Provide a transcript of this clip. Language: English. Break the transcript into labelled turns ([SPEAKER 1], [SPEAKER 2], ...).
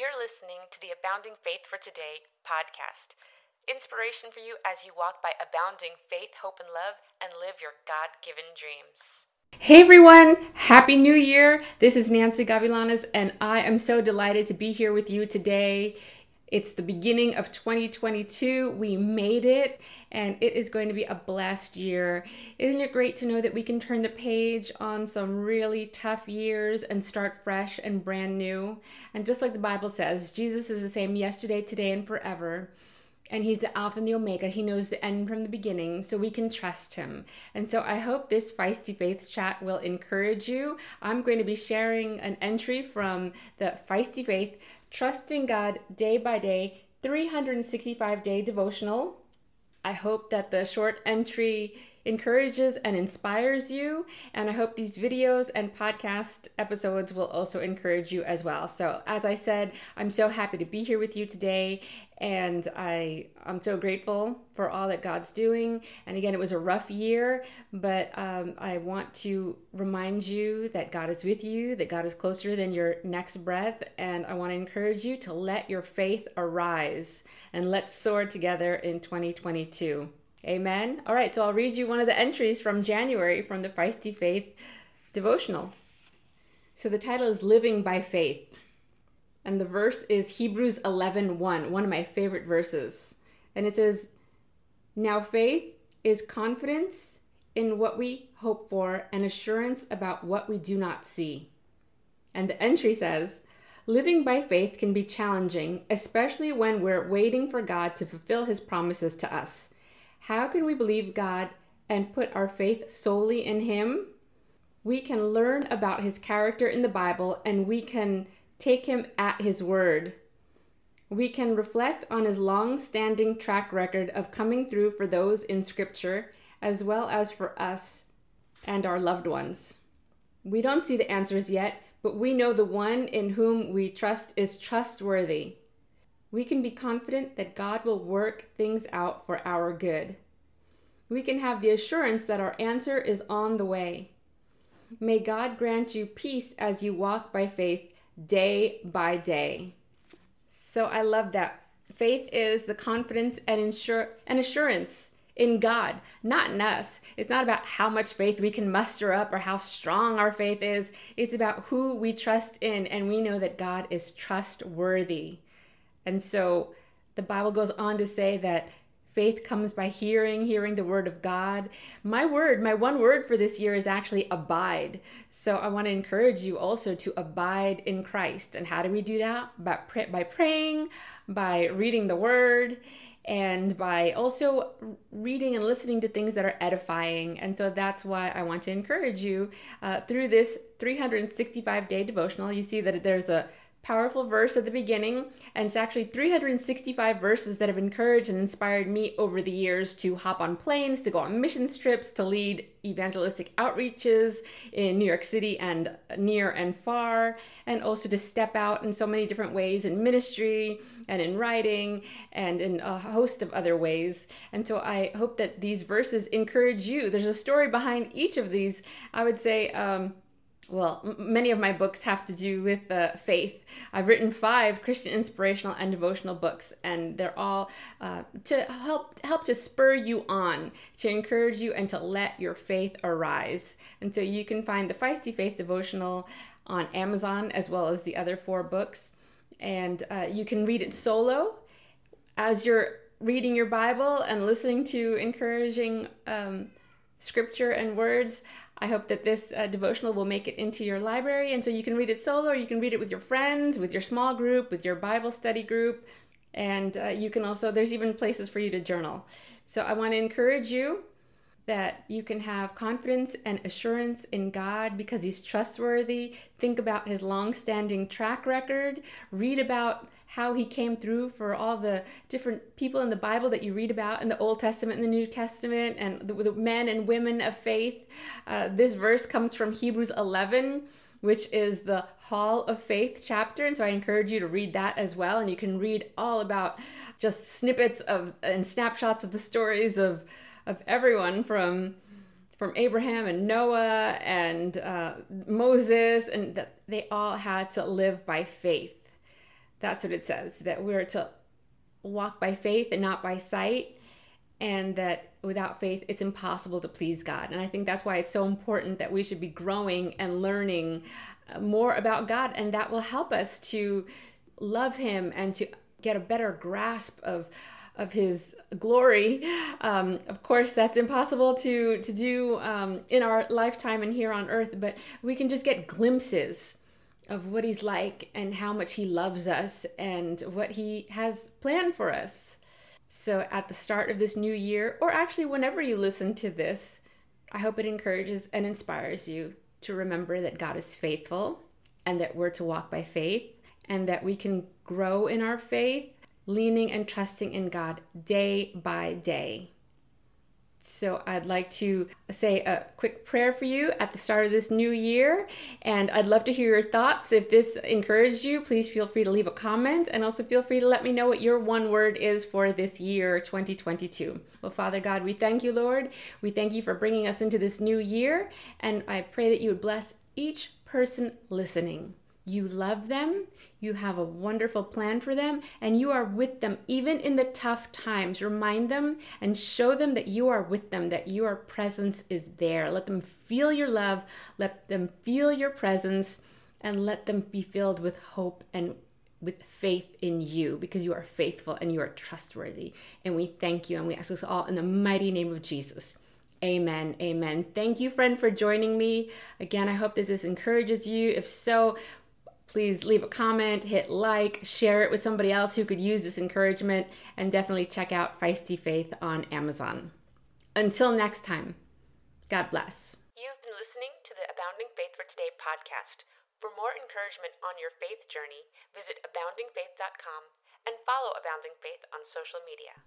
[SPEAKER 1] You're listening to the Abounding Faith for Today podcast. Inspiration for you as you walk by abounding faith, hope, and love and live your God given dreams. Hey everyone, Happy New Year! This is Nancy Gavilanes, and I am so delighted to be here with you today. It's the beginning of 2022. We made it, and it is going to be a blessed year. Isn't it great to know that we can turn the page on some really tough years and start fresh and brand new? And just like the Bible says, Jesus is the same yesterday, today, and forever and he's the alpha and the omega he knows the end from the beginning so we can trust him and so i hope this feisty faith chat will encourage you i'm going to be sharing an entry from the feisty faith trusting god day by day 365 day devotional. I hope that the short entry encourages and inspires you. And I hope these videos and podcast episodes will also encourage you as well. So, as I said, I'm so happy to be here with you today. And I, I'm so grateful for all that God's doing. And again, it was a rough year, but um, I want to remind you that God is with you, that God is closer than your next breath. And I want to encourage you to let your faith arise and let's soar together in 2022. Amen. All right, so I'll read you one of the entries from January from the Feisty Faith devotional. So the title is Living by Faith. And the verse is Hebrews 11 1, one of my favorite verses. And it says, Now faith is confidence in what we hope for and assurance about what we do not see. And the entry says, Living by faith can be challenging, especially when we're waiting for God to fulfill his promises to us. How can we believe God and put our faith solely in Him? We can learn about His character in the Bible and we can take Him at His word. We can reflect on His long standing track record of coming through for those in Scripture as well as for us and our loved ones. We don't see the answers yet, but we know the one in whom we trust is trustworthy we can be confident that God will work things out for our good. We can have the assurance that our answer is on the way. May God grant you peace as you walk by faith day by day. So I love that. Faith is the confidence and insure and assurance in God, not in us. It's not about how much faith we can muster up or how strong our faith is. It's about who we trust in, and we know that God is trustworthy. And so the Bible goes on to say that faith comes by hearing, hearing the word of God. My word, my one word for this year is actually abide. So I want to encourage you also to abide in Christ. And how do we do that? By, by praying, by reading the word, and by also reading and listening to things that are edifying. And so that's why I want to encourage you uh, through this 365 day devotional. You see that there's a powerful verse at the beginning, and it's actually 365 verses that have encouraged and inspired me over the years to hop on planes, to go on mission trips, to lead evangelistic outreaches in New York City and near and far, and also to step out in so many different ways in ministry and in writing and in a host of other ways. And so I hope that these verses encourage you. There's a story behind each of these. I would say, um, well, m- many of my books have to do with uh, faith. I've written five Christian inspirational and devotional books, and they're all uh, to help help to spur you on, to encourage you, and to let your faith arise. And so you can find the Feisty Faith devotional on Amazon as well as the other four books, and uh, you can read it solo as you're reading your Bible and listening to encouraging. Um, scripture and words. I hope that this uh, devotional will make it into your library. And so you can read it solo, or you can read it with your friends, with your small group, with your Bible study group. And uh, you can also, there's even places for you to journal. So I want to encourage you that you can have confidence and assurance in God because He's trustworthy. Think about His long standing track record. Read about how He came through for all the different people in the Bible that you read about in the Old Testament and the New Testament and the, the men and women of faith. Uh, this verse comes from Hebrews 11 which is the Hall of Faith chapter. And so I encourage you to read that as well. And you can read all about just snippets of and snapshots of the stories of of everyone from from Abraham and Noah and uh, Moses, and that they all had to live by faith. That's what it says that we're to walk by faith and not by sight and that without faith it's impossible to please God. And I think that's why it's so important that we should be growing and learning uh, more about God and that will help us to love him and to get a better grasp of of his glory. Um, of course, that's impossible to to do um, in our lifetime and here on earth, but we can just get glimpses of what he's like and how much he loves us and what he has planned for us. So, at the start of this new year, or actually whenever you listen to this, I hope it encourages and inspires you to remember that God is faithful and that we're to walk by faith and that we can grow in our faith, leaning and trusting in God day by day. So, I'd like to say a quick prayer for you at the start of this new year. And I'd love to hear your thoughts. If this encouraged you, please feel free to leave a comment. And also feel free to let me know what your one word is for this year, 2022. Well, Father God, we thank you, Lord. We thank you for bringing us into this new year. And I pray that you would bless each person listening. You love them, you have a wonderful plan for them, and you are with them even in the tough times. Remind them and show them that you are with them, that your presence is there. Let them feel your love, let them feel your presence, and let them be filled with hope and with faith in you because you are faithful and you are trustworthy. And we thank you and we ask this all in the mighty name of Jesus. Amen. Amen. Thank you, friend, for joining me. Again, I hope this encourages you. If so, please leave a comment, hit like, share it with somebody else who could use this encouragement, and definitely check out Feisty Faith on Amazon. Until next time, God bless.
[SPEAKER 2] You've been listening to the Abounding Faith for Today podcast. For more encouragement on your faith journey, visit aboundingfaith.com and follow Abounding Faith on social media.